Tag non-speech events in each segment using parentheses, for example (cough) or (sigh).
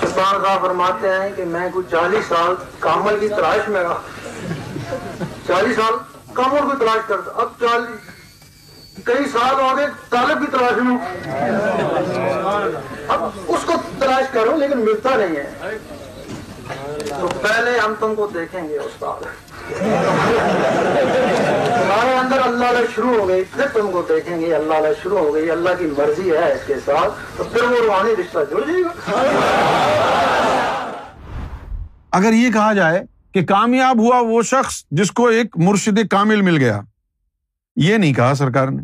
سلطان صاحب فرماتے ہیں کہ میں کوئی چالیس سال کامل کی تلاش میں رہا۔ چالیس سال کامل کی تلاش کرتا۔ اب چالیس، کئی سال ہو گئے طالب کی تلاش میں ہوں۔ اب اس کو تلاش کروں لیکن ملتا نہیں ہے۔ تو پہلے ہم تم کو دیکھیں گے، استاد۔ تمہارے اندر اللہ علیہ شروع ہو گئی، پھر تم کو دیکھیں گے، اللہ علیہ شروع ہو گئی، اللہ کی مرضی ہے اس کے ساتھ، تو پھر وہ روحانی رشتہ جڑ جائے گا۔ اگر یہ کہا جائے کہ کامیاب ہوا وہ شخص جس کو ایک مرشد کامل مل گیا، یہ نہیں کہا سرکار نے،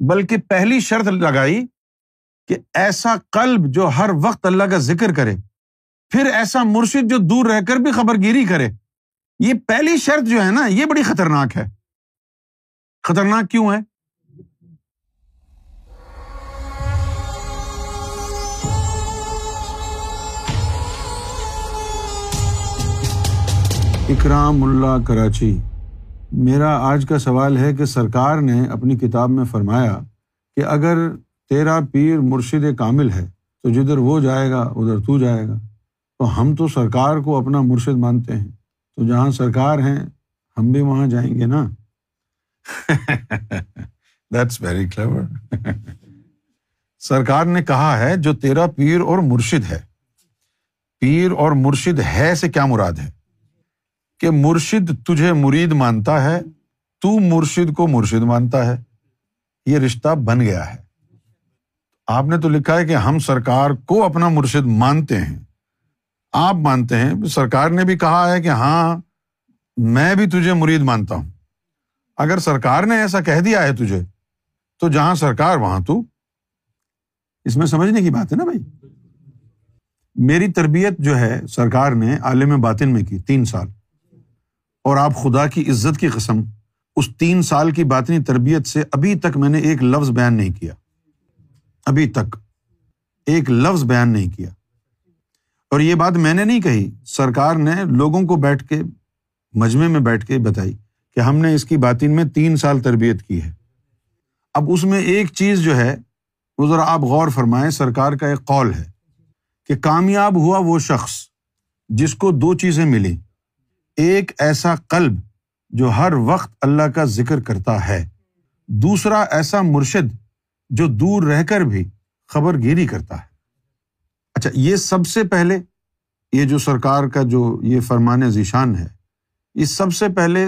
بلکہ پہلی شرط لگائی کہ ایسا قلب جو ہر وقت اللہ کا ذکر کرے، پھر ایسا مرشد جو دور رہ کر بھی خبر گیری کرے، یہ پہلی شرط جو ہے نا، یہ بڑی خطرناک ہے۔ خطرناک کیوں ہے اکرام اللہ کراچی، میرا آج کا سوال ہے کہ سرکار نے اپنی کتاب میں فرمایا کہ اگر تیرا پیر مرشد کامل ہے تو جدھر وہ جائے گا، ادھر تو جائے گا۔ تو ہم تو سرکار کو اپنا مرشد مانتے ہیں۔ تو جہاں سرکار ہیں، ہم بھی وہاں جائیں گے نا؟ دیٹس ویری کلیور سرکار نے کہا ہے، جو تیرا پیر اور مرشد ہے۔ پیر اور مرشد ہے سے کیا مراد ہے؟ کہ مرشد تجھے مرید مانتا ہے، تو مرشد کو مرشد مانتا ہے۔ یہ رشتہ بن گیا ہے۔ آپ نے تو لکھا ہے کہ ہم سرکار کو اپنا مرشد مانتے ہیں۔ آپ مانتے ہیں۔ سرکار نے بھی کہا ہے کہ ہاں میں بھی تجھے مرید مانتا ہوں۔ اگر سرکار نے ایسا کہہ دیا ہے تجھے، تو جہاں سرکار، وہاں تو۔ اس میں سمجھنے کی بات ہے نا بھائی؟ میری تربیت جو ہے، سرکار نے عالم باطن میں کی، تین سال۔ اور آپ خدا کی عزت کی قسم، اس تین سال کی باطنی تربیت سے ابھی تک میں نے ایک لفظ بیان نہیں کیا۔ ابھی تک۔ ایک لفظ بیان نہیں کیا۔ اور یہ بات میں نے نہیں کہی، سرکار نے لوگوں کو بیٹھ کے مجمے میں بیٹھ کے بتائی۔ کہ ہم نے اس کی باطن میں تین سال تربیت کی ہے۔ اب اس میں ایک چیز جو ہے، وہ ذرا آپ غور فرمائیں، سرکار کا ایک قول ہے کہ کامیاب ہوا وہ شخص جس کو دو چیزیں ملی ایک ایسا قلب جو ہر وقت اللہ کا ذکر کرتا ہے۔ دوسرا ایسا مرشد جو دور رہ کر بھی خبر گیری کرتا ہے۔ اچھا یہ سب سے پہلے، یہ جو سرکار کا جو یہ فرمان ذیشان ہے، یہ سب سے پہلے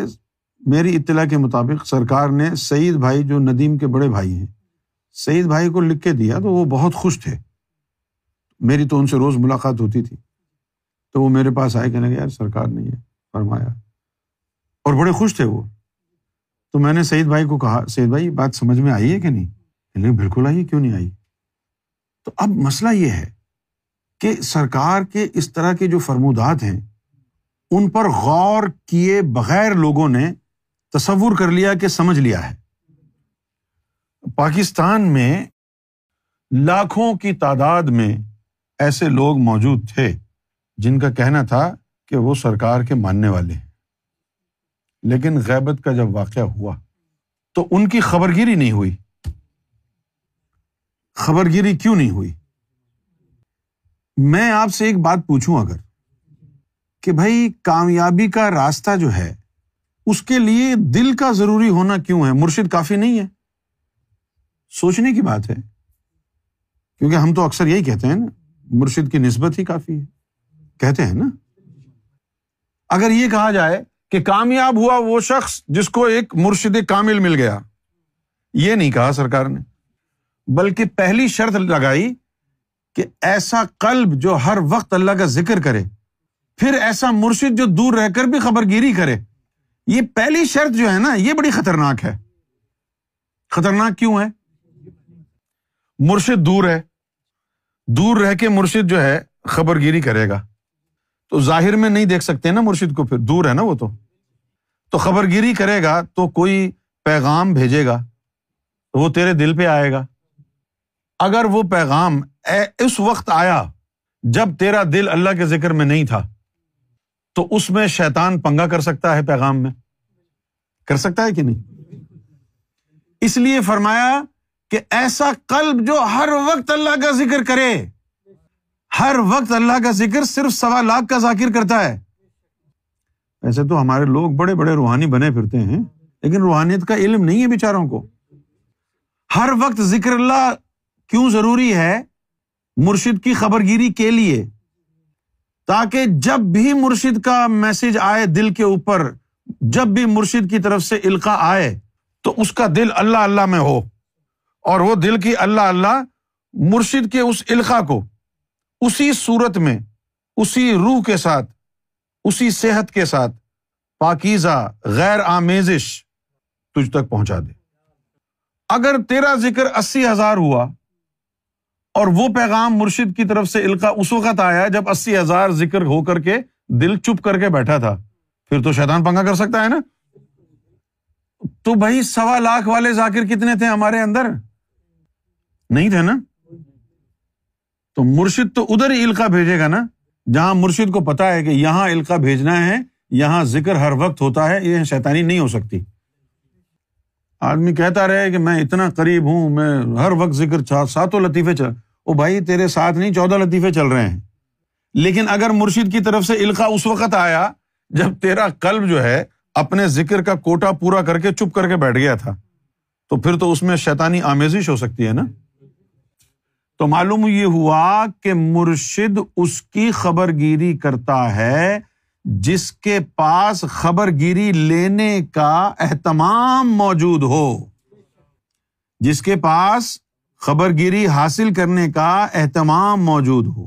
میری اطلاع کے مطابق سرکار نے سعید بھائی جو ندیم کے بڑے بھائی ہیں، سعید بھائی کو لکھ کے دیا تو وہ بہت خوش تھے۔ میری تو ان سے روز ملاقات ہوتی تھی۔ تو وہ میرے پاس آئے، کہنے لگے، یار، سرکار نے یہ فرمایا۔ اور بڑے خوش تھے وہ۔ تو میں نے سعید بھائی کو کہا، سعید بھائی، بات سمجھ میں آئی ہے کہ نہیں؟ لیکن بالکل آئی کیوں نہیں آئی؟ تو اب مسئلہ یہ ہے کہ سرکار کے اس طرح کے جو فرمودات ہیں، ان پر غور کیے بغیر لوگوں نے تصور کر لیا کہ سمجھ لیا ہے۔ پاکستان میں لاکھوں کی تعداد میں ایسے لوگ موجود تھے جن کا کہنا تھا کہ وہ سرکار کے ماننے والے ہیں۔ لیکن غیبت کا جب واقعہ ہوا تو ان کی خبر گیری نہیں ہوئی۔ خبر گیری کیوں نہیں ہوئی؟ میں آپ سے ایک بات پوچھوں اگر کہ بھائی کامیابی کا راستہ جو ہے اس کے لیے دل کا ضروری ہونا کیوں ہے؟ مرشد کافی نہیں ہے۔ سوچنے کی بات ہے۔ کیونکہ ہم تو اکثر یہی کہتے ہیں نا، مرشد کی نسبت ہی کافی ہے۔ کہتے ہیں نا۔ اگر یہ کہا جائے کہ کامیاب ہوا وہ شخص جس کو ایک مرشد کامل مل گیا۔ یہ نہیں کہا سرکار نے۔ بلکہ پہلی شرط لگائی کہ ایسا قلب جو ہر وقت اللہ کا ذکر کرے، پھر ایسا مرشد جو دور رہ کر بھی خبر گیری کرے۔ یہ پہلی شرط جو ہے نا، یہ بڑی خطرناک ہے۔ خطرناک کیوں ہے؟ مرشد دور ہے۔ دور رہ کے مرشد جو ہے، خبر گیری کرے گا۔ تو ظاہر میں نہیں دیکھ سکتے نا مرشد کو پھر۔ دور ہے نا وہ تو۔ تو خبر گیری کرے گا تو کوئی پیغام بھیجے گا۔ وہ تیرے دل پہ آئے گا۔ اگر وہ پیغام اس وقت آیا جب تیرا دل اللہ کے ذکر میں نہیں تھا۔ تو اس میں شیطان پنگا کر سکتا ہے پیغام میں؟ کر سکتا ہے کہ نہیں؟ اس لیے فرمایا کہ ایسا قلب جو ہر وقت اللہ کا ذکر کرے، ہر وقت اللہ کا ذکر صرف سوا لاکھ کا ذاکر کرتا ہے۔ ایسے تو ہمارے لوگ بڑے بڑے روحانی بنے پھرتے ہیں، لیکن روحانیت کا علم نہیں ہے بیچاروں کو۔ ہر وقت ذکر اللہ کیوں ضروری ہے؟ مرشد کی خبر گیری کے لیے۔ تاکہ جب بھی مرشد کا میسج آئے دل کے اوپر، جب بھی مرشد کی طرف سے القا آئے، تو اس کا دل اللہ اللہ میں ہو۔ اور وہ دل کی اللہ اللہ مرشد کے اس القا کو، اسی صورت میں، اسی روح کے ساتھ، اسی صحت کے ساتھ پاکیزہ، غیر آمیزش تجھ تک پہنچا دے۔ اگر تیرا ذکر اسی ہزار ہوا اور وہ پیغام مرشد کی طرف سے القا اس وقت آیا جب اسی ہزار ذکر ہو کر کے دل چپ کر کے بیٹھا تھا۔ پھر تو شیطان پنگا کر سکتا ہے نا؟ تو بھائی سوا لاکھ والے ذاکر کتنے تھے ہمارے اندر؟ نہیں تھے نا؟ تو مرشد تو ادھر ہی القا بھیجے گا نا؟ جہاں مرشد کو پتا ہے کہ یہاں القا بھیجنا ہے، یہاں ذکر ہر وقت ہوتا ہے، یہ شیطانی نہیں ہو سکتی۔ آدمی کہتا رہے کہ میں اتنا قریب ہوں، میں ہر وقت ذکر ساتوں لطیفے چل او بھائی، تیرے ساتھ نہیں، چودہ لطیفے چل رہے ہیں۔ لیکن اگر مرشد کی طرف سے القا اس وقت آیا جب تیرا قلب جو ہے اپنے ذکر کا کوٹا پورا کر کے چپ کر کے بیٹھ گیا تھا، تو پھر تو اس میں شیطانی آمیزش ہو سکتی ہے نا؟ تو معلوم یہ ہوا کہ مرشد اس کی خبر گیری کرتا ہے جس کے پاس خبر گیری لینے کا اہتمام موجود ہو، جس کے پاس خبر گیری حاصل کرنے کا اہتمام موجود ہو۔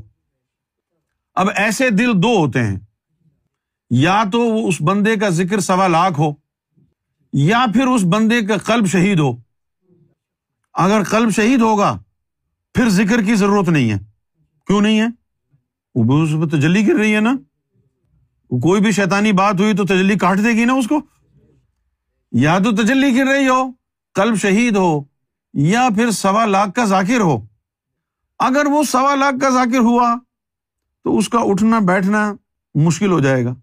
اب ایسے دل دو ہوتے ہیں، یا تو وہ اس بندے کا ذکر سوا لاکھ ہو، یا پھر اس بندے کا قلب شہید ہو۔ اگر قلب شہید ہوگا، پھر ذکر کی ضرورت نہیں ہے۔ کیوں نہیں ہے؟ وہ اس پہ تجلی گر رہی ہے نا۔ کوئی بھی شیطانی بات ہوئی تو تجلی کاٹ دے گی نا اس کو؟ یا تو تجلی گر رہی ہو کلب شہید ہو، یا پھر سوا لاکھ کا ذاکر ہو۔ اگر وہ سوا لاکھ کا ذاکر ہوا تو اس کا اٹھنا بیٹھنا مشکل ہو جائے گا۔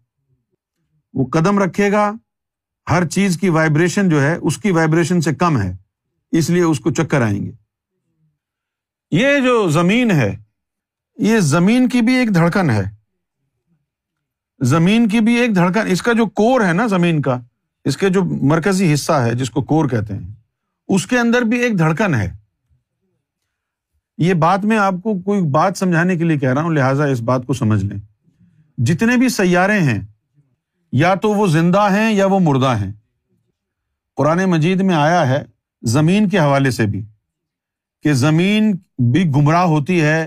وہ قدم رکھے گا، ہر چیز کی وائبریشن جو ہے، اس کی وائبریشن سے کم ہے۔ اس لیے اس کو چکر آئیں گے۔ یہ جو زمین ہے، یہ زمین کی بھی ایک دھڑکن ہے۔ زمین کی بھی ایک دھڑکن، اس کا جو کور ہے نا زمین کا، اس کے جو مرکزی حصہ ہے، جس کو کور کہتے ہیں، اس کے اندر بھی ایک دھڑکن ہے۔ یہ بات میں آپ کو کوئی بات سمجھانے کے لیے کہہ رہا ہوں، لہٰذا اس بات کو سمجھ لیں۔ جتنے بھی سیارے ہیں، یا تو وہ زندہ ہیں یا وہ مردہ ہیں۔ قرآن مجید میں آیا ہے زمین کے حوالے سے بھی، کہ زمین بھی گمراہ ہوتی ہے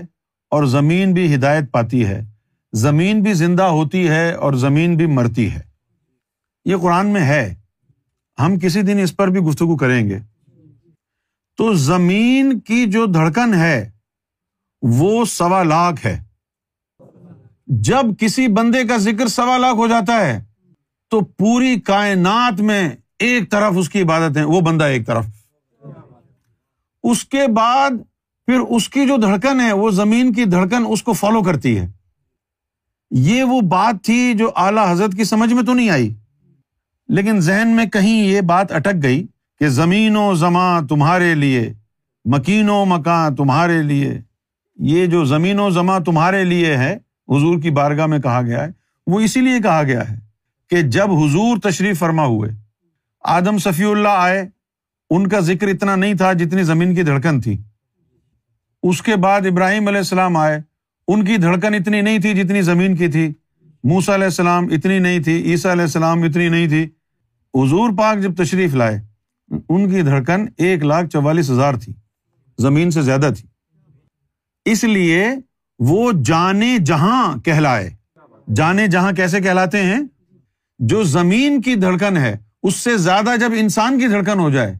اور زمین بھی ہدایت پاتی ہے۔ زمین بھی زندہ ہوتی ہے اور زمین بھی مرتی ہے۔ یہ قرآن میں ہے۔ ہم کسی دن اس پر بھی گفتگو کریں گے۔ تو زمین کی جو دھڑکن ہے، وہ سوا لاکھ ہے۔ جب کسی بندے کا ذکر سوا لاکھ ہو جاتا ہے، تو پوری کائنات میں ایک طرف اس کی عبادت ہے، وہ بندہ ایک طرف۔ اس کے بعد پھر اس کی جو دھڑکن ہے، وہ زمین کی دھڑکن اس کو فالو کرتی ہے۔ یہ وہ بات تھی جو اعلی حضرت کی سمجھ میں تو نہیں آئی۔ لیکن ذہن میں کہیں یہ بات اٹک گئی کہ زمین و زماں تمہارے لیے مکین و مکان تمہارے لیے، یہ جو زمین و زماں تمہارے لیے ہے، حضور کی بارگاہ میں کہا گیا ہے، وہ اسی لیے کہا گیا ہے کہ جب حضور تشریف فرما ہوئے، آدم صفی اللہ آئے، ان کا ذکر اتنا نہیں تھا جتنی زمین کی دھڑکن تھی۔ اس کے بعد ابراہیم علیہ السلام آئے ان کی دھڑکن اتنی نہیں تھی جتنی زمین کی تھی۔ موسا علیہ السلام اتنی نہیں تھی، عیسیٰ علیہ السلام اتنی نہیں تھی۔ حضور پاک جب تشریف لائے، ان کی دھڑکن ایک لاکھ چوالیس ہزار تھی، زمین سے زیادہ تھی۔ اس لیے وہ جانے جہاں کہلائے۔ جانے جہاں کیسے کہلاتے ہیں؟ جو زمین کی دھڑکن ہے، اس سے زیادہ جب انسان کی دھڑکن ہو جائے،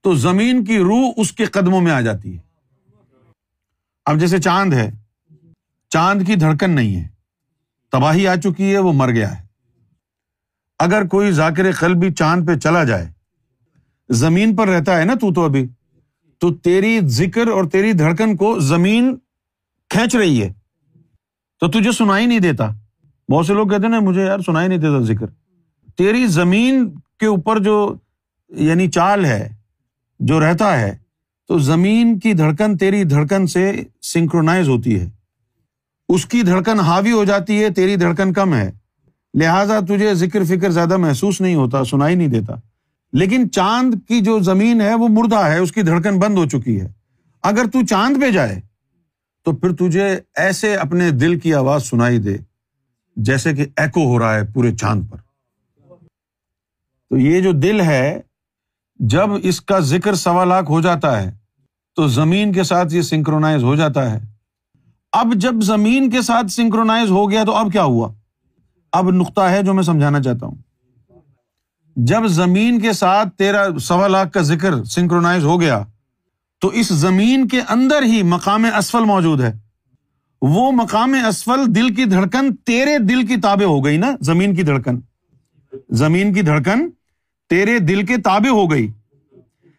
تو زمین کی روح اس کے قدموں میں آ جاتی ہے۔ اب جیسے چاند ہے چاند کی دھڑکن نہیں ہے۔ تباہی آ چکی ہے، وہ مر گیا ہے۔ اگر کوئی ذاکر قلب بھی چاند پہ چلا جائے، زمین پر رہتا ہے نا تو تو ابھی، تو تیری ذکر اور تیری دھڑکن کو زمین کھینچ رہی ہے۔ تو تجھے سنائی نہیں دیتا۔ بہت سے لوگ کہتے ہیں نا، مجھے یار سنائی نہیں دیتا ذکر۔ تیری زمین کے اوپر جو یعنی چال ہے، جو رہتا ہے، تو زمین کی دھڑکن تیری دھڑکن سے سنکرونائز ہوتی ہے۔ اس کی دھڑکن حاوی ہو جاتی ہے، تیری دھڑکن کم ہے۔ لہٰذا تجھے ذکر فکر زیادہ محسوس نہیں ہوتا، سنائی نہیں دیتا۔ لیکن چاند کی جو زمین ہے، وہ مردہ ہے، اس کی دھڑکن بند ہو چکی ہے۔ اگر تو چاند پہ جائے، تو پھر تجھے ایسے اپنے دل کی آواز سنائی دے، جیسے کہ ایکو ہو رہا ہے پورے چاند پر۔ تو یہ جو دل ہے، جب اس کا ذکر سوا لاکھ ہو جاتا ہے، تو زمین کے ساتھ یہ سنکرونائز ہو جاتا ہے۔ اب جب زمین کے ساتھ سنکرونائز ہو گیا تو اب کیا ہوا؟ اب نقطہ ہے جو میں سمجھانا چاہتا ہوں۔ جب زمین کے ساتھ تیرا سوا لاکھ کا ذکر سنکرونائز ہو گیا، تو اس زمین کے اندر ہی مقام اسفل موجود ہے۔ وہ مقام اسفل دل کی دھڑکن تیرے دل کی تابے ہو گئی نا، زمین کی دھڑکن۔ زمین کی دھڑکن تیرے دل کے تابے ہو گئی۔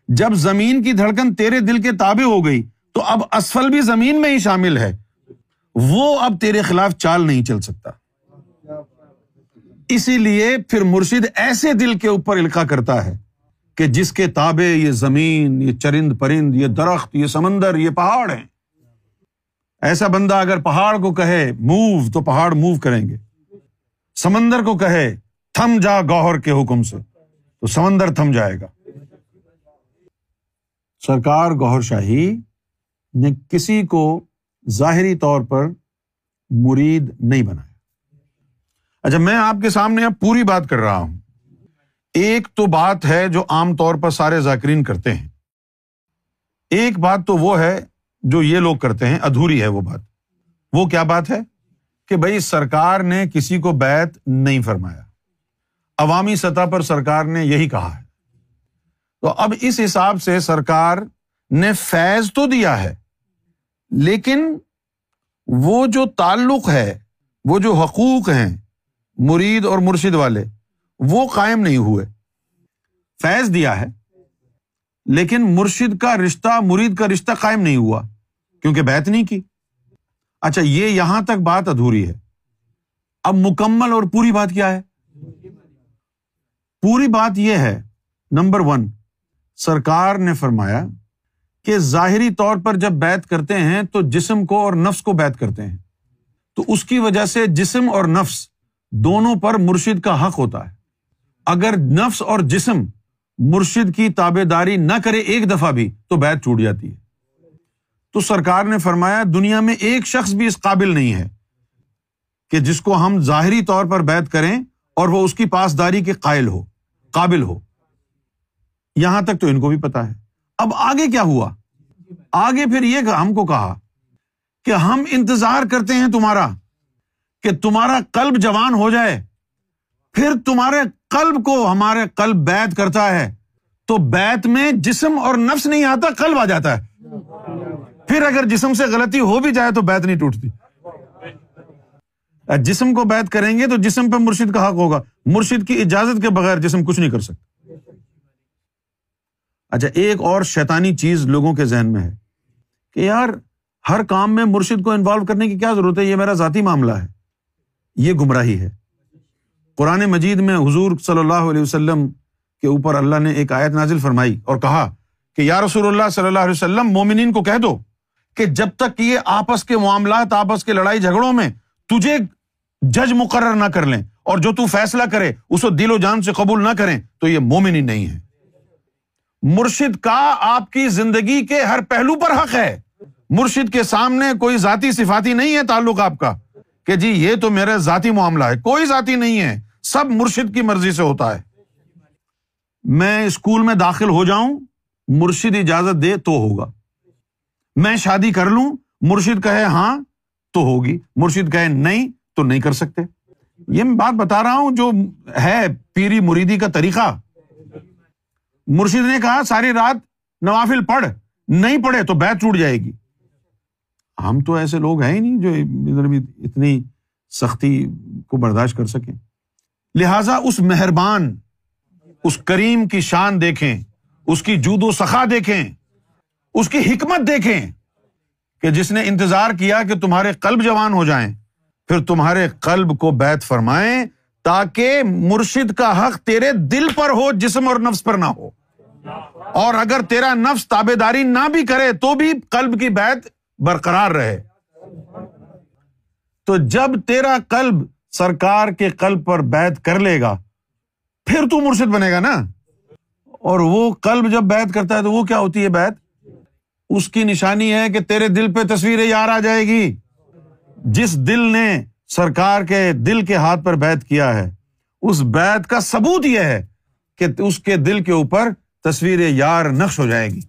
جب زمین کی دھڑکن تیرے دل کے تابے ہو گئی، تو اب اسفل بھی زمین میں ہی شامل ہے۔ وہ اب تیرے خلاف چال نہیں چل سکتا۔ اسی لیے پھر مرشد ایسے دل کے اوپر القا کرتا ہے کہ جس کے تابے یہ زمین، یہ چرند پرند، یہ درخت، یہ سمندر، یہ پہاڑ ہیں۔ ایسا بندہ اگر پہاڑ کو کہے، موو، تو پہاڑ موو کریں گے۔ سمندر کو کہے، تھم جا گوہر کے حکم سے، تو سمندر تھم جائے گا۔ سرکار گوہر شاہی نے کسی کو ظاہری طور پر مرید نہیں بنایا اچھا میں آپ کے سامنے اب پوری بات کر رہا ہوں۔ ایک تو بات ہے جو عام طور پر سارے ذاکرین کرتے ہیں۔ ایک بات تو وہ ہے جو یہ لوگ کرتے ہیں، ادھوری ہے وہ بات۔ وہ کیا بات ہے؟ کہ بھائی سرکار نے کسی کو بیت نہیں فرمایا۔ عوامی سطح پر سرکار نے یہی کہا ہے۔ تو اب اس حساب سے سرکار نے فیض تو دیا ہے۔ لیکن وہ جو تعلق ہے، وہ جو حقوق ہیں مرید اور مرشد والے، وہ قائم نہیں ہوئے۔ فیض دیا ہے، لیکن مرشد کا رشتہ، مرید کا رشتہ قائم نہیں ہوا، کیونکہ بیت نہیں کی۔ اچھا یہ یہاں تک بات ادھوری ہے۔ اب مکمل اور پوری بات کیا ہے؟ پوری بات یہ ہے، نمبر ون، سرکار نے فرمایا کہ ظاہری طور پر جب بیت کرتے ہیں تو جسم کو اور نفس کو بیت کرتے ہیں۔ تو اس کی وجہ سے جسم اور نفس دونوں پر مرشد کا حق ہوتا ہے۔ اگر نفس اور جسم مرشد کی تابے داری نہ کرے ایک دفعہ بھی تو بیت چھوٹ جاتی ہے۔ تو سرکار نے فرمایا، دنیا میں ایک شخص بھی اس قابل نہیں ہے کہ جس کو ہم ظاہری طور پر بیت کریں اور وہ اس کی پاسداری کے قائل ہو، قابل ہو۔ یہاں تک تو ان کو بھی پتا ہے۔ اب آگے کیا ہوا؟ آگے پھر یہ ہم کو کہا کہ ہم انتظار کرتے ہیں تمہارا کہ تمہارا قلب جوان ہو جائے، پھر تمہارے قلب کو ہمارے قلب بیت کرتا ہے، تو بیت میں جسم اور نفس نہیں آتا، قلب آ جاتا ہے۔ پھر اگر جسم سے غلطی ہو بھی جائے تو بیت نہیں ٹوٹتی۔ جسم کو بیت کریں گے تو جسم پہ مرشد کا حق ہوگا۔ مرشد کی اجازت کے بغیر جسم کچھ نہیں کر سکتا۔ اچھا ایک اور شیطانی چیز لوگوں کے ذہن میں ہے کہ یار، ہر کام میں مرشد کو انوالو کرنے کی کیا ضرورت ہے؟ یہ میرا ذاتی معاملہ ہے۔ یہ گمراہی ہے۔ قرآن مجید میں حضور صلی اللہ علیہ وسلم کے اوپر اللہ نے ایک آیت نازل فرمائی اور کہا کہ یا رسول اللہ صلی اللہ علیہ وسلم، مومنین کو کہہ دو کہ جب تک یہ آپس کے معاملات، آپس کے لڑائی جھگڑوں میں تجھے جج مقرر نہ کر لیں اور جو تو فیصلہ کرے اس کو دل و جان سے قبول نہ کریں، تو یہ مومنی نہیں ہے مرشد کا آپ کی زندگی کے ہر پہلو پر حق ہے۔ مرشد کے سامنے کوئی ذاتی صفاتی نہیں ہے تعلق آپ کا۔ کہ جی یہ تو میرا ذاتی معاملہ ہے۔ کوئی ذاتی نہیں ہے۔ سب مرشد کی مرضی سے ہوتا ہے۔ میں اسکول میں داخل ہو جاؤں، مرشد اجازت دے تو ہوگا۔ میں شادی کر لوں، مرشد کہے ہاں تو ہوگی۔ مرشد کہے نہیں تو نہیں کر سکتے۔ یہ میں بات بتا رہا ہوں جو ہے پیری مریدی کا طریقہ۔ مرشد نے کہا، ساری رات نوافل پڑھ، نہیں پڑھے تو بیت ٹوٹ جائے گی۔ ہم تو ایسے لوگ ہیں ہی نہیں جو ادھر اتنی سختی کو برداشت کر سکیں۔ لہذا اس مہربان، اس کریم کی شان دیکھیں، اس کی جود و سخا دیکھیں، اس کی حکمت دیکھیں کہ جس نے انتظار کیا کہ تمہارے قلب جوان ہو جائیں، پھر تمہارے قلب کو بیت فرمائیں تاکہ مرشد کا حق تیرے دل پر ہو، جسم اور نفس پر نہ ہو۔ اور اگر تیرا نفس تابے داری نہ بھی کرے، تو بھی قلب کی بیت برقرار رہے۔ تو جب تیرا قلب سرکار کے قلب پر بیت کر لے گا، پھر تو مرشد بنے گا نا۔ اور وہ قلب جب بیت کرتا ہے، تو وہ کیا ہوتی ہے بیت اس کی نشانی ہے کہ تیرے دل پہ تصویر یار آ جائے گی۔ جس دل نے سرکار کے دل کے ہاتھ پر بیت کیا ہے۔ اس بیت کا ثبوت یہ ہے کہ اس کے دل کے اوپر تصویر یار نقش ہو جائے گی۔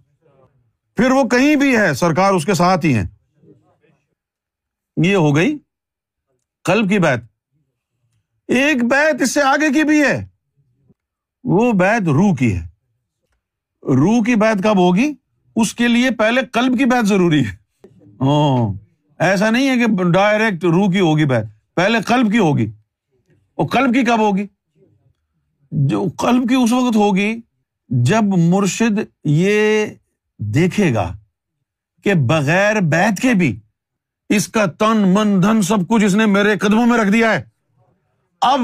پھر وہ کہیں بھی ہے، سرکار اس کے ساتھ ہی ہیں۔ یہ ہو گئی قلب کی بیت ایک بیت اس سے آگے کی بھی ہے۔ وہ بیت روح کی ہے۔ روح کی بیت کب ہوگی؟ اس کے لیے پہلے قلب کی بیت ضروری ہے۔ ہاں۔ ایسا نہیں ہے کہ ڈائریکٹ روح کی ہوگی بیت پہلے قلب کی ہوگی۔ اور قلب کی کب ہوگی؟ جو قلب کی اس وقت ہوگی جب مرشد یہ دیکھے گا کہ بغیر بیت کے بھی اس کا تن، من، دھن سب کچھ اس نے میرے قدموں میں رکھ دیا ہے۔ اب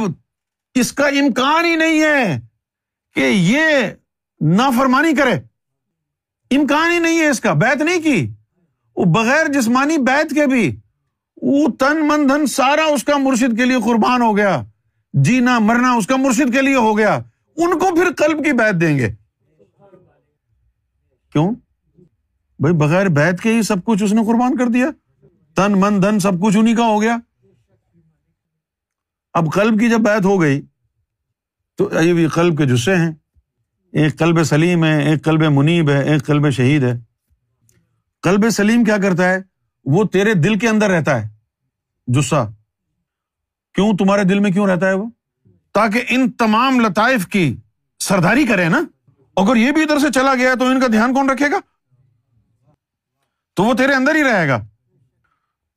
اس کا امکان ہی نہیں ہے کہ یہ نافرمانی کرے۔ امکان ہی نہیں ہے اس کا بیت نہیں کی۔ وہ بغیر جسمانی بیت کے بھی وہ تن من دھن سارا اس کا مرشد کے لیے قربان ہو گیا۔ جینا مرنا اس کا مرشد کے لیے ہو گیا۔ ان کو پھر قلب کی بیت دیں گے۔ کیوں؟ بھائی بغیر بیت کے ہی سب کچھ اس نے قربان کر دیا۔ تن من دھن سب کچھ انہیں کا ہو گیا۔ اب قلب کی جب بیت ہو گئی، تو یہ بھی قلب کے جسے ہیں۔ ایک کلب سلیم ہے، ایک کلب منیب ہے، ایک کلب شہید ہے۔ کلب سلیم کیا کرتا ہے؟ وہ تیرے دل کے اندر رہتا ہے۔ جسا۔ کیوں تمہارے دل میں کیوں رہتا ہے وہ؟ تاکہ ان تمام لطائف کی سرداری کرے نا۔ اگر یہ بھی ادھر سے چلا گیا تو ان کا دھیان کون رکھے گا؟ تو وہ تیرے اندر ہی رہے گا۔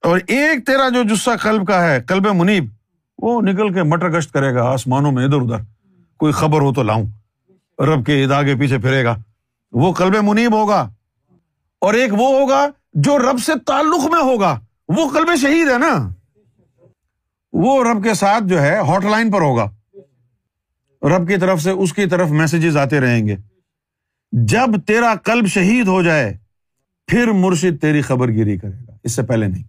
اور ایک تیرا جو جسا کلب کا ہے کلب منیب، وہ نکل کے مٹر گشت کرے گا آسمانوں میں ادھر ادھر۔ کوئی خبر ہو تو لاؤں۔ رب کے ادا کے پیچھے پھرے گا۔ وہ کلب منیب ہوگا۔ اور ایک وہ ہوگا جو رب سے تعلق میں ہوگا۔ وہ کلب شہید ہے نا۔ وہ رب کے ساتھ جو ہے ہاٹ لائن پر ہوگا۔ رب کی طرف سے اس کی طرف میسجز آتے رہیں گے۔ جب تیرا کلب شہید ہو جائے، پھر مرشد تیری خبر گیری کرے گا۔ اس سے پہلے نہیں۔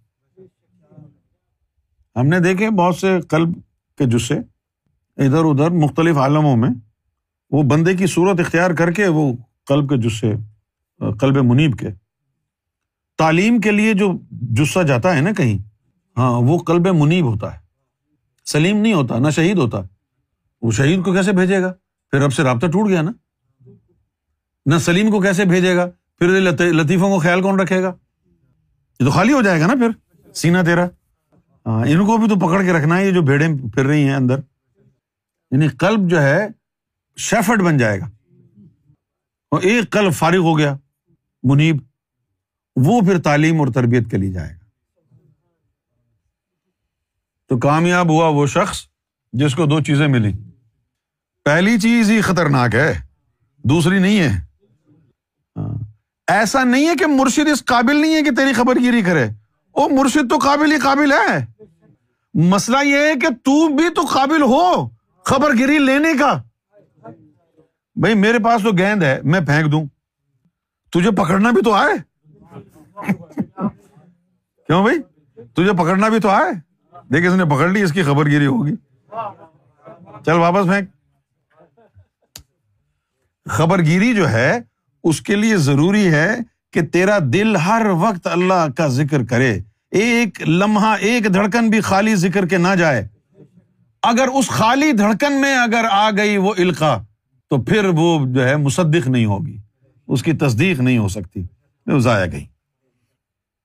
ہم نے دیکھے بہت سے کلب کے جسے ادھر ادھر مختلف عالموں میں وہ بندے کی صورت اختیار کر کے وہ قلب کے جسے قلب منیب کے۔ تعلیم کے لیے جو جسہ جاتا ہے نا کہیں ہاں وہ قلب منیب ہوتا ہے۔ سلیم نہیں ہوتا، نہ شہید ہوتا۔ وہ شہید کو کیسے بھیجے گا؟ پھر اب سے رابطہ ٹوٹ گیا نا۔ نہ سلیم کو کیسے بھیجے گا؟ پھر لطیفوں کو خیال کون رکھے گا؟ یہ تو خالی ہو جائے گا نا پھر۔ سینا تیرا۔ ہاں ان کو بھی تو پکڑ کے رکھنا ہے، یہ جو بھیڑیں پھر رہی ہیں اندر۔ یعنی قلب جو ہے شیفٹ بن جائے گا۔ اور ایک کل فارغ ہو گیا۔ منیب، وہ پھر تعلیم اور تربیت کے لیے جائے گا۔ تو کامیاب ہوا وہ شخص جس کو دو چیزیں ملی پہلی چیز ہی خطرناک ہے، دوسری نہیں ہے۔ ہاں۔ ایسا نہیں ہے کہ مرشد اس قابل نہیں ہے کہ تیری خبر گیری کرے۔ وہ مرشد تو قابل ہی قابل ہے۔ مسئلہ یہ ہے کہ تو بھی تو قابل ہو خبر گیری لینے کا۔ بھائی، میرے پاس تو گیند ہے، میں پھینک دوں۔ تجھے پکڑنا بھی تو آئے؟ کیوں بھائی؟ تجھے پکڑنا بھی تو آئے؟ دیکھ، اس نے پکڑ لی، اس کی خبر گیری ہوگی۔ چل واپس پھینک۔ خبر گیری جو ہے، اس کے لیے ضروری ہے کہ تیرا دل ہر وقت اللہ کا ذکر کرے۔ ایک لمحہ، ایک دھڑکن بھی خالی ذکر کے نہ جائے۔ اگر اس خالی دھڑکن میں اگر آ گئی وہ القا تو پھر وہ جو ہے مصدق نہیں ہوگی۔ اس کی تصدیق نہیں ہو سکتی۔ ضائع گئی۔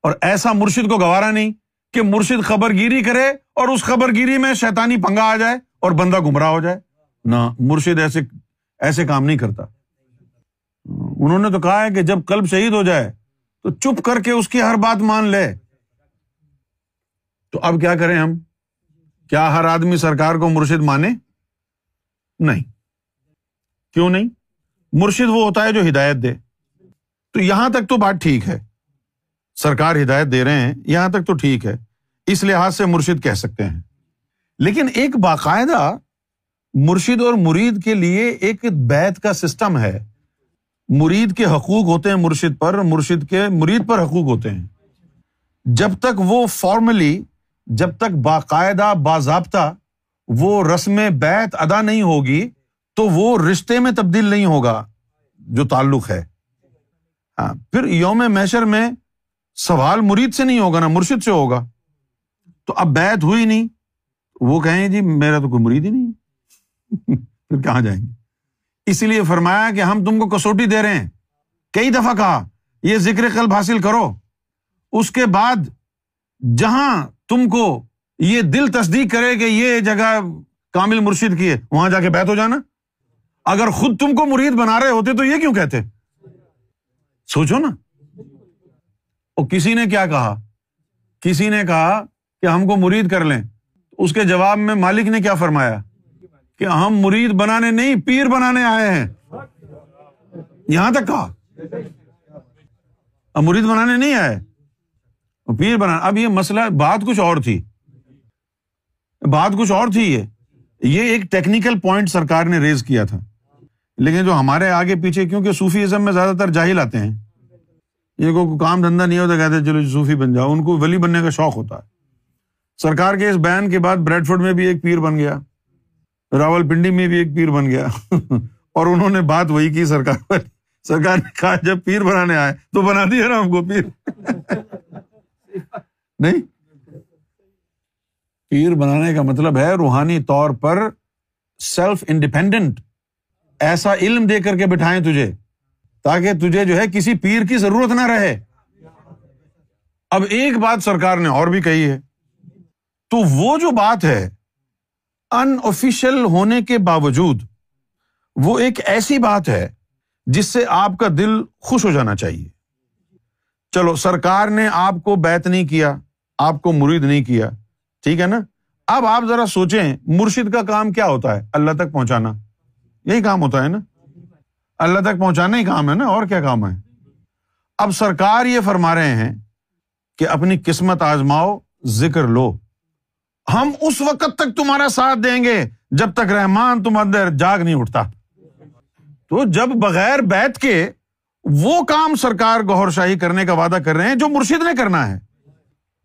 اور ایسا مرشد کو گوارا نہیں کہ مرشد خبر گیری کرے اور اس خبر گیری میں شیتانی پنگا آ جائے اور بندہ گمراہ ہو جائے۔ نہ، مرشد ایسے ایسے کام نہیں کرتا۔ انہوں نے تو کہا ہے کہ جب کلب شہید ہو جائے تو چپ کر کے اس کی ہر بات مان لے۔ تو اب کیا کریں ہم؟ کیا ہر آدمی سرکار کو مرشد مانے؟ نہیں۔ کیوں نہیں؟ مرشد وہ ہوتا ہے جو ہدایت دے۔ تو یہاں تک تو بات ٹھیک ہے۔ سرکار ہدایت دے رہے ہیں، یہاں تک تو ٹھیک ہے۔ اس لحاظ سے مرشد کہہ سکتے ہیں۔ لیکن ایک باقاعدہ مرشد اور مرید کے لیے ایک بیت کا سسٹم ہے۔ مرید کے حقوق ہوتے ہیں مرشد پر، مرشد کے، مرید پر حقوق ہوتے ہیں۔ جب تک وہ فارملی جب تک باقاعدہ، باضابطہ وہ رسم بیت ادا نہیں ہوگی تو وہ رشتے میں تبدیل نہیں ہوگا جو تعلق ہے۔ ہاں پھر یوم میشر میں سوال مرید سے نہیں ہوگا نا مرشد سے ہوگا۔ تو اب بیت ہوئی نہیں۔ وہ کہیں جی میرا تو کوئی مرید ہی نہیں۔ (laughs) پھر کہاں جائیں گے؟ اسی لیے فرمایا کہ ہم تم کو کسوٹی دے رہے ہیں۔ کئی دفعہ کہا، یہ ذکر قلب حاصل کرو۔ اس کے بعد جہاں تم کو یہ دل تصدیق کرے کہ یہ جگہ کامل مرشد کی ہے، وہاں جا کے بیت ہو جانا۔ اگر خود تم کو مرید بنا رہے ہوتے تو یہ کیوں کہتے؟ سوچو نا۔ اور کسی نے کیا کہا؟ کسی نے کہا کہ ہم کو مرید کر لیں۔ اس کے جواب میں مالک نے کیا فرمایا؟ کہ ہم مرید بنانے نہیں، پیر بنانے آئے ہیں۔ یہاں تک کہا۔ اب مرید بنانے نہیں آئے۔ پیر بنا اب یہ مسئلہ، بات کچھ اور تھی۔ بات کچھ اور تھی یہ۔ یہ ایک ٹیکنیکل پوائنٹ سرکار نے ریز کیا تھا۔ لیکن جو ہمارے آگے پیچھے کیونکہ صوفی ازم میں زیادہ تر جاہل آتے ہیں، یہ کو کام دھندا نہیں ہوتا، کہتے چلو جی صوفی بن جاؤ، ان کو ولی بننے کا شوق ہوتا ہے۔ سرکار کے اس بیان کے بعد بریڈ فورڈ میں بھی ایک پیر بن گیا، راول پنڈی میں بھی ایک پیر بن گیا۔ (laughs) اور انہوں نے بات وہی کی، سرکار پر۔ سرکار نے کہا، جب پیر بنانے آئے، تو بنا دیا نا ہم کو پیر۔ (laughs) نہیں؟ پیر بنانے کا مطلب ہے روحانی طور پر سیلف انڈیپینڈنٹ ایسا علم دے کر کے بٹھائیں تجھے، تاکہ تجھے جو ہے کسی پیر کی ضرورت نہ رہے۔ اب ایک بات سرکار نے اور بھی کہی ہے، تو وہ جو بات ہے ان آفیشل ہونے کے باوجود، وہ ایک ایسی بات ہے جس سے آپ کا دل خوش ہو جانا چاہیے۔ چلو، سرکار نے آپ کو بیت نہیں کیا، آپ کو مرید نہیں کیا، ٹھیک ہے نا؟ اب آپ ذرا سوچیں، مرشد کا کام کیا ہوتا ہے؟ اللہ تک پہنچانا۔ یہی کام ہوتا ہے نا۔ اللہ تک پہنچانا ہی کام ہے نا، اور کیا کام ہے۔ اب سرکار یہ فرما رہے ہیں کہ اپنی قسمت آزماؤ، ذکر لو۔ ہم اس وقت تک تمہارا ساتھ دیں گے جب تک رحمان تم اندر جاگ نہیں اٹھتا۔ تو جب بغیر بیت کے وہ کام سرکار گور شاہی کرنے کا وعدہ کر رہے ہیں، جو مرشد نے کرنا ہے،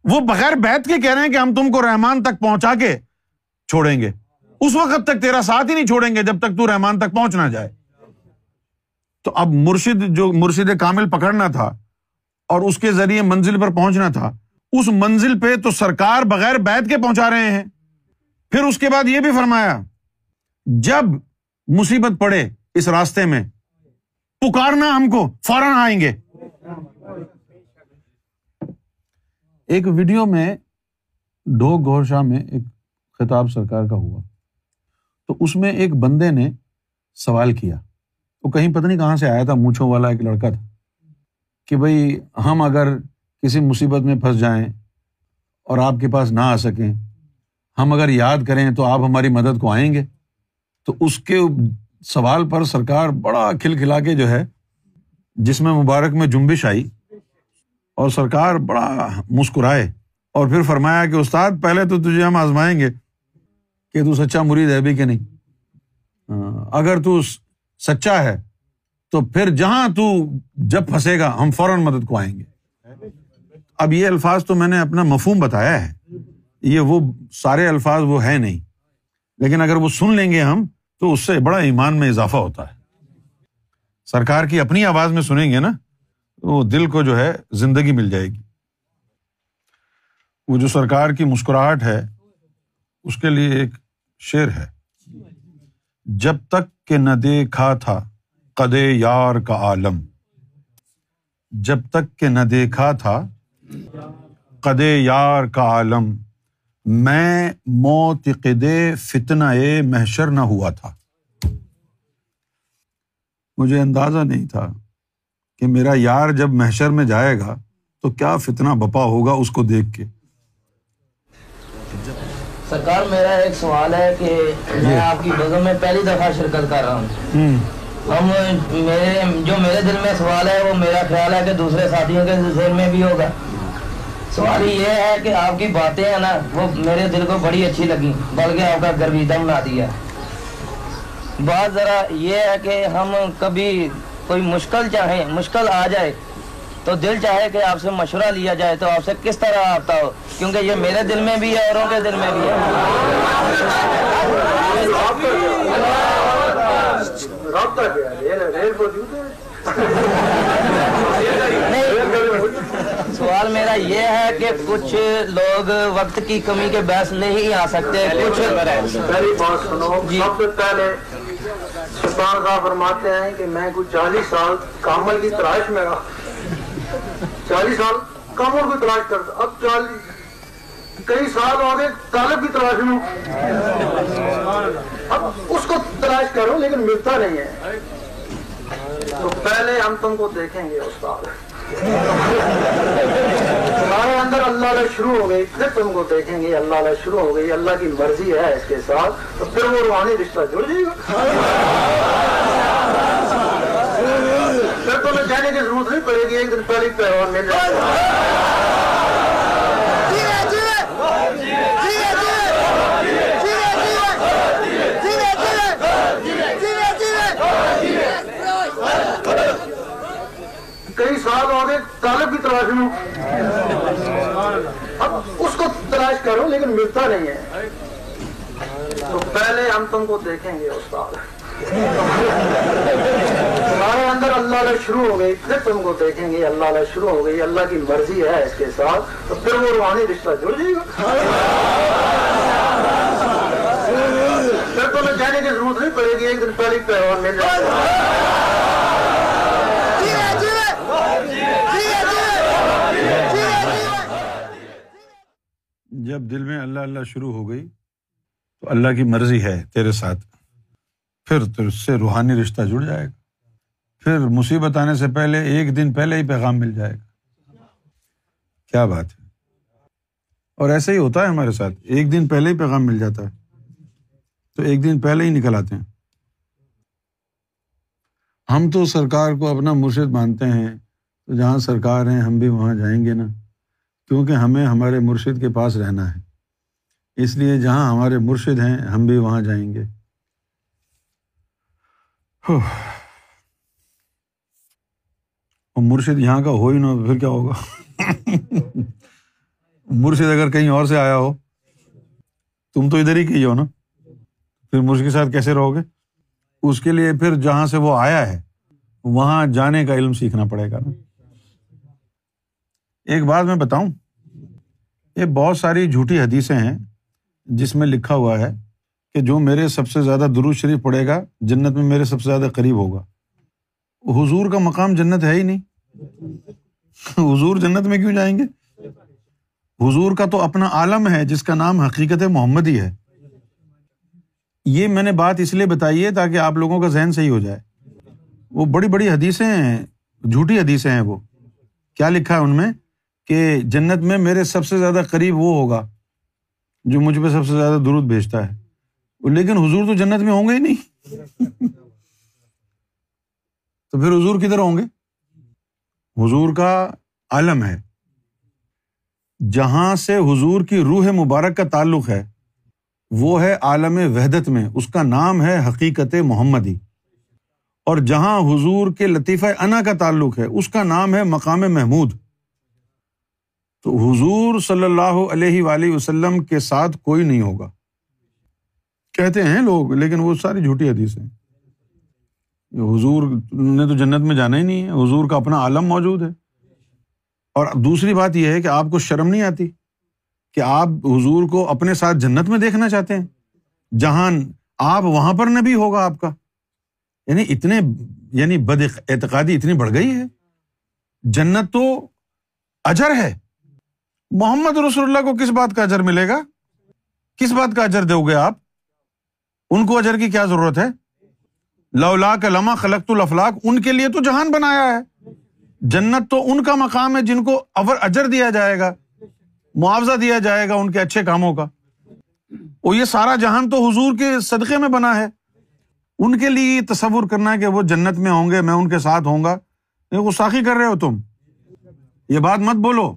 وہ بغیر بیت کے کہہ رہے ہیں کہ ہم تم کو رحمان تک پہنچا کے چھوڑیں گے۔ اس وقت تک تیرا ساتھ ہی نہیں چھوڑیں گے جب تک تو رحمان تک پہنچ نہ جائے۔ تو اب مرشد جو مرشد کامل پکڑنا تھا اور اس کے ذریعے منزل پر پہنچنا تھا، اس منزل پہ تو سرکار بغیر بیت کے پہنچا رہے ہیں۔ پھر اس کے بعد یہ بھی فرمایا، جب مصیبت پڑے اس راستے میں، پکارنا ہم کو، فوراً آئیں گے۔ ایک ویڈیو میں ڈھوک گور شاہ میں ایک خطاب سرکار کا ہوا۔ تو اس میں ایک بندے نے سوال کیا۔ وہ کہیں پتہ نہیں کہاں سے آیا تھا، مونچھوں والا ایک لڑکا تھا۔ کہ بھائی ہم اگر کسی مصیبت میں پھنس جائیں اور آپ کے پاس نہ آ سکیں، ہم اگر یاد کریں تو آپ ہماری مدد کو آئیں گے۔ تو اس کے سوال پر سرکار بڑا کھل کھلا کے جو ہے، جس میں مبارک میں جمبش آئی اور سرکار بڑا مسکرائے اور پھر فرمایا کہ استاد، پہلے تو تجھے ہم آزمائیں گے۔ کہ تو سچا مرید ہے بھی کہ نہیں؟ اگر تو سچا ہے، تو پھر جہاں تو جب پھنسے گا، ہم فوراً مدد کو آئیں گے۔ اب یہ الفاظ تو میں نے اپنا مفہوم بتایا ہے۔ یہ وہ سارے الفاظ وہ ہے نہیں۔ لیکن اگر وہ سن لیں گے ہم، تو اس سے بڑا ایمان میں اضافہ ہوتا ہے۔ سرکار کی اپنی آواز میں سنیں گے نا وہ دل کو جو ہے، زندگی مل جائے گی۔ وہ جو سرکار کی مسکراہٹ ہے اس کے لیے ایک شعر ہے۔ جب تک کہ نہ دیکھا تھا قدے یار کا عالم، جب تک کہ نہ دیکھا تھا قدے یار کا عالم، میں موت قدے فتنا اے محشر نہ ہوا تھا۔ مجھے اندازہ نہیں تھا کہ میرا یار جب محشر میں جائے گا تو کیا فتنا بپا ہوگا اس کو دیکھ کے۔ سرکار میرا ایک سوال ہے کہ میں آپ کی بزم میں پہلی دفعہ شرکت کر رہا ہوں۔ ہم میرے جو میرے دل میں سوال ہے وہ میرا خیال ہے کہ دوسرے ساتھیوں کے ذہن میں بھی ہوگا۔ سوال یہ ہے کہ آپ کی باتیں ہیں نا وہ میرے دل کو بڑی اچھی لگی بلکہ آپ کا گرویدہ بنا دیا۔ بات ذرا یہ ہے کہ ہم کبھی کوئی مشکل چاہیں مشکل آ جائے تو دل چاہے کہ آپ سے مشورہ لیا جائے تو آپ سے کس طرح آتا ہو؟ کیونکہ یہ میرے دل میں بھی ہے اوروں کے دل میں بھی ہے۔ رابطہ سوال میرا یہ ہے کہ کچھ لوگ وقت کی کمی کے باعث نہیں آ سکتے کچھ بات سنو جی۔ سب سے پہلے سلطان فرماتے ہیں کہ میں کچھ چالیس سال کامل کی تلاش میں رہا۔ چالیس سال کامل کی تلاش کرتا اب چالیس، کئی سال ہو گئے طالب کی تلاش میں اب اس کو تلاش کرو لیکن ملتا نہیں ہے۔ تو پہلے ہم تم کو دیکھیں گے، استاد۔ تمہارے اندر اللہ اللہ شروع ہو گئی، پھر تم کو دیکھیں گے، اللہ اللہ شروع ہو گئی۔ اللہ کی مرضی ہے اس کے ساتھ، تو پھر وہ روحانی رشتہ جڑ جائے گا پھر تمہیں جانے کی ضرورت نہیں پڑے گی ایک دن پہلے پیغام مل کئی سال گئے طالب کی تلاش میں۔ اب اس کو تلاش کرو لیکن ملتا نہیں ہے۔ تو پہلے ہم تم کو دیکھیں گے استاد۔ تمہارے اندر اللہ اللہ شروع ہو گئی پھر تم کو دیکھیں گے اللہ اللہ شروع ہو گئی اللہ کی مرضی ہے اس کے ساتھ تو پھر وہ روحانی رشتہ جڑ جائے گا۔ پھر تمہیں جانے کی ضرورت نہیں پڑے گی ایک دن پہلے پیغام مل جائے گا۔ جب دل میں اللہ اللہ شروع ہو گئی تو اللہ کی مرضی ہے تیرے ساتھ۔ پھر تو اس سے روحانی رشتہ جڑ جائے گا۔ پھر مصیبت آنے سے پہلے ایک دن پہلے ہی پیغام مل جائے گا۔ کیا بات ہے؟ اور ایسا ہی ہوتا ہے ہمارے ساتھ۔ ایک دن پہلے ہی پیغام مل جاتا ہے۔ تو ایک دن پہلے ہی نکل آتے ہیں۔ ہم تو سرکار کو اپنا مرشد مانتے ہیں۔ تو جہاں سرکار ہیں، ہم بھی وہاں جائیں گے نا۔ کیونکہ ہمیں ہمارے مرشد کے پاس رہنا ہے۔ اس لیے جہاں ہمارے مرشد ہیں، ہم بھی وہاں جائیں گے۔ مرشد یہاں کا ہو ہی نہ تو پھر کیا ہوگا؟ مرشد اگر کہیں اور سے آیا ہو، تم تو ادھر ہی کی ہو نا؟ پھر مرشد کے ساتھ کیسے رہو گے؟ اس کے لیے پھر جہاں سے وہ آیا ہے، وہاں جانے کا علم سیکھنا پڑے گا نا۔ ایک بات میں بتاؤں، یہ بہت ساری جھوٹی حدیثیں ہیں جس میں لکھا ہوا ہے کہ جو میرے سب سے زیادہ درود شریف پڑے گا، جنت میں میرے سب سے زیادہ قریب ہوگا۔ حضور کا مقام جنت ہے ہی نہیں۔ حضور جنت میں کیوں جائیں گے؟ حضور کا تو اپنا عالم ہے، جس کا نام حقیقت محمد ہی ہے۔ یہ میں نے بات اس لیے بتائی ہے تاکہ آپ لوگوں کا ذہن صحیح ہو جائے۔ وہ بڑی بڑی حدیثیں ہیں، جھوٹی حدیثیں ہیں وہ۔ کیا لکھا ہے ان میں؟ کہ جنت میں میرے سب سے زیادہ قریب وہ ہوگا جو مجھ پہ سب سے زیادہ درود بھیجتا ہے۔ لیکن حضور تو جنت میں ہوں گے ہی نہیں۔ تو پھر حضور کدھر ہوں گے؟ حضور کا عالم ہے۔ جہاں سے حضور کی روح مبارک کا تعلق ہے، وہ ہے عالم وحدت میں، اس کا نام ہے حقیقت محمدی۔ اور جہاں حضور کے لطیفہ انا کا تعلق ہے، اس کا نام ہے مقام محمود۔ تو حضور صلی اللہ علیہ وآلہ وسلم کے ساتھ کوئی نہیں ہوگا۔ کہتے ہیں لوگ، لیکن وہ ساری جھوٹی حدیث ہیں۔ حضور نے تو جنت میں جانا ہی نہیں ہے، حضور کا اپنا عالم موجود ہے۔ اور دوسری بات یہ ہے کہ آپ کو شرم نہیں آتی کہ آپ حضور کو اپنے ساتھ جنت میں دیکھنا چاہتے ہیں؟ جہاں آپ وہاں پر نبی ہوگا آپ کا۔ یعنی اتنے یعنی بد اعتقادی اتنی بڑھ گئی ہے۔ جنت تو اجر ہے۔ محمد رسول اللہ کو کس بات کا اجر ملے گا؟ کس بات کا اجر دو گے آپ؟ ان کو اجر کی کیا ضرورت ہے؟ لولا کا لما خلقت الافلاق، ان کے لیے تو جہان بنایا ہے۔ جنت تو ان کا مقام ہے جن کو اور اجر دیا جائے گا، معاوضہ دیا جائے گا ان کے اچھے کاموں کا۔ وہ یہ سارا جہان تو حضور کے صدقے میں بنا ہے۔ ان کے لیے یہ تصور کرنا ہے کہ وہ جنت میں ہوں گے، میں ان کے ساتھ ہوں گا۔ یہ گستاخی کر رہے ہو تم۔ یہ بات مت بولو۔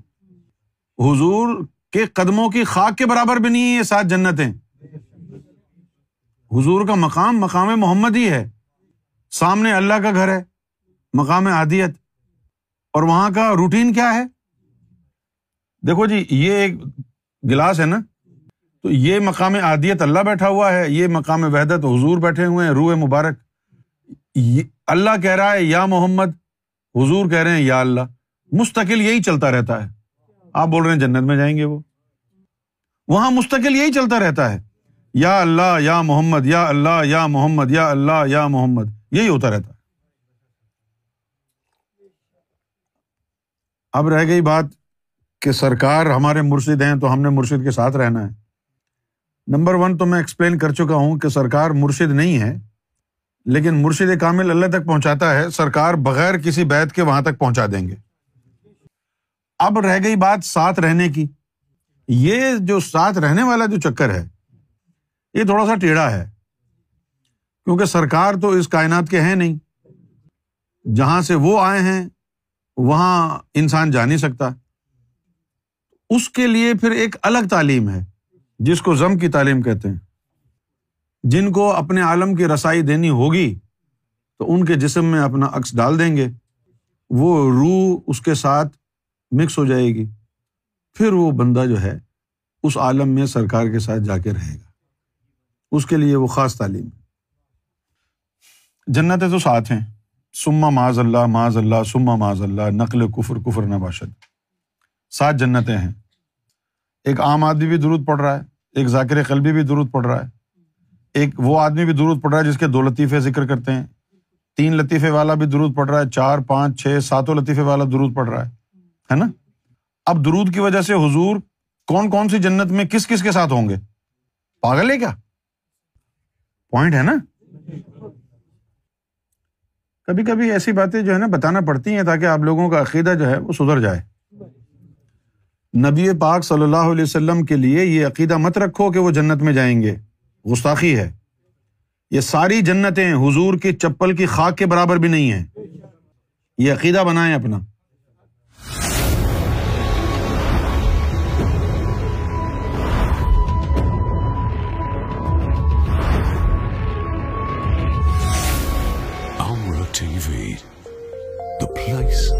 حضور کے قدموں کی خاک کے برابر بھی نہیں ہے یہ سات جنتیں۔ حضور کا مقام مقام محمد ہی ہے۔ سامنے اللہ کا گھر ہے، مقام عادیت۔ اور وہاں کا روٹین کیا ہے؟ دیکھو جی یہ ایک گلاس ہے نا؟ تو یہ مقام عادیت اللہ بیٹھا ہوا ہے، یہ مقام وحدت حضور بیٹھے ہوئے ہیں، روح مبارک۔ اللہ کہہ رہا ہے، یا محمد، حضور کہہ رہے ہیں، یا اللہ۔ مستقل یہی چلتا رہتا ہے۔ آپ بول رہے ہیں جنت میں جائیں گے وہ۔ وہاں مستقل یہی چلتا رہتا ہے۔ یا اللہ، یا محمد، یا اللہ، یا محمد، یا اللہ، یا محمد۔ یہی ہوتا رہتا ہے۔ اب رہ گئی بات کہ سرکار ہمارے مرشد ہیں تو ہم نے مرشد کے ساتھ رہنا ہے۔ نمبر ون تو میں ایکسپلین کر چکا ہوں کہ سرکار مرشد نہیں ہے، لیکن مرشد کامل اللہ تک پہنچاتا ہے، سرکار بغیر کسی بیت کے وہاں تک پہنچا دیں گے۔ اب رہ گئی بات ساتھ رہنے کی۔ یہ جو ساتھ رہنے والا جو چکر ہے، یہ تھوڑا سا ٹیڑھا ہے۔ کیونکہ سرکار تو اس کائنات کے ہیں نہیں۔ جہاں سے وہ آئے ہیں، وہاں انسان جا نہیں سکتا۔ اس کے لیے پھر ایک الگ تعلیم ہے، جس کو ضم کی تعلیم کہتے ہیں۔ جن کو اپنے عالم کی رسائی دینی ہوگی، تو ان کے جسم میں اپنا عکس ڈال دیں گے۔ وہ روح اس کے ساتھ مکس ہو جائے گی۔ پھر وہ بندہ جو ہے، اس عالم میں سرکار کے ساتھ جا کے رہے گا۔ اس کے لیے وہ خاص تعلیم ہے۔ جنتیں تو ساتھ ہیں۔ سما معاذ اللہ معاذ اللہ سما معاذ اللہ نقل کفر کفر نباشد سات جنتیں ہیں۔ ایک عام آدمی بھی درود پڑ رہا ہے، ایک ذاکر قلبی بھی درود پڑ رہا ہے، ایک وہ آدمی بھی درود پڑ رہا ہے جس کے دو لطیفے ذکر کرتے ہیں، تین لطیفے والا بھی درود پڑ رہا ہے، چار، پانچ، چھ، ساتوں لطیفے والا درود پڑ رہا ہے نا؟ اب درود کی وجہ سے حضور کون کون سی جنت میں کس کس کے ساتھ ہوں گے؟ پاگل ہے کیا؟ پوائنٹ ہے نا؟ کبھی کبھی ایسی باتیں جو ہے نا بتانا پڑتی ہیں تاکہ آپ لوگوں کا عقیدہ جو ہے وہ سدھر جائے۔ نبی پاک صلی اللہ علیہ وسلم کے لیے یہ عقیدہ مت رکھو کہ وہ جنت میں جائیں گے۔ گستاخی ہے۔ یہ ساری جنتیں حضور کی چپل کی خاک کے برابر بھی نہیں ہے یہ عقیدہ بنائیں اپنا۔ لگ سر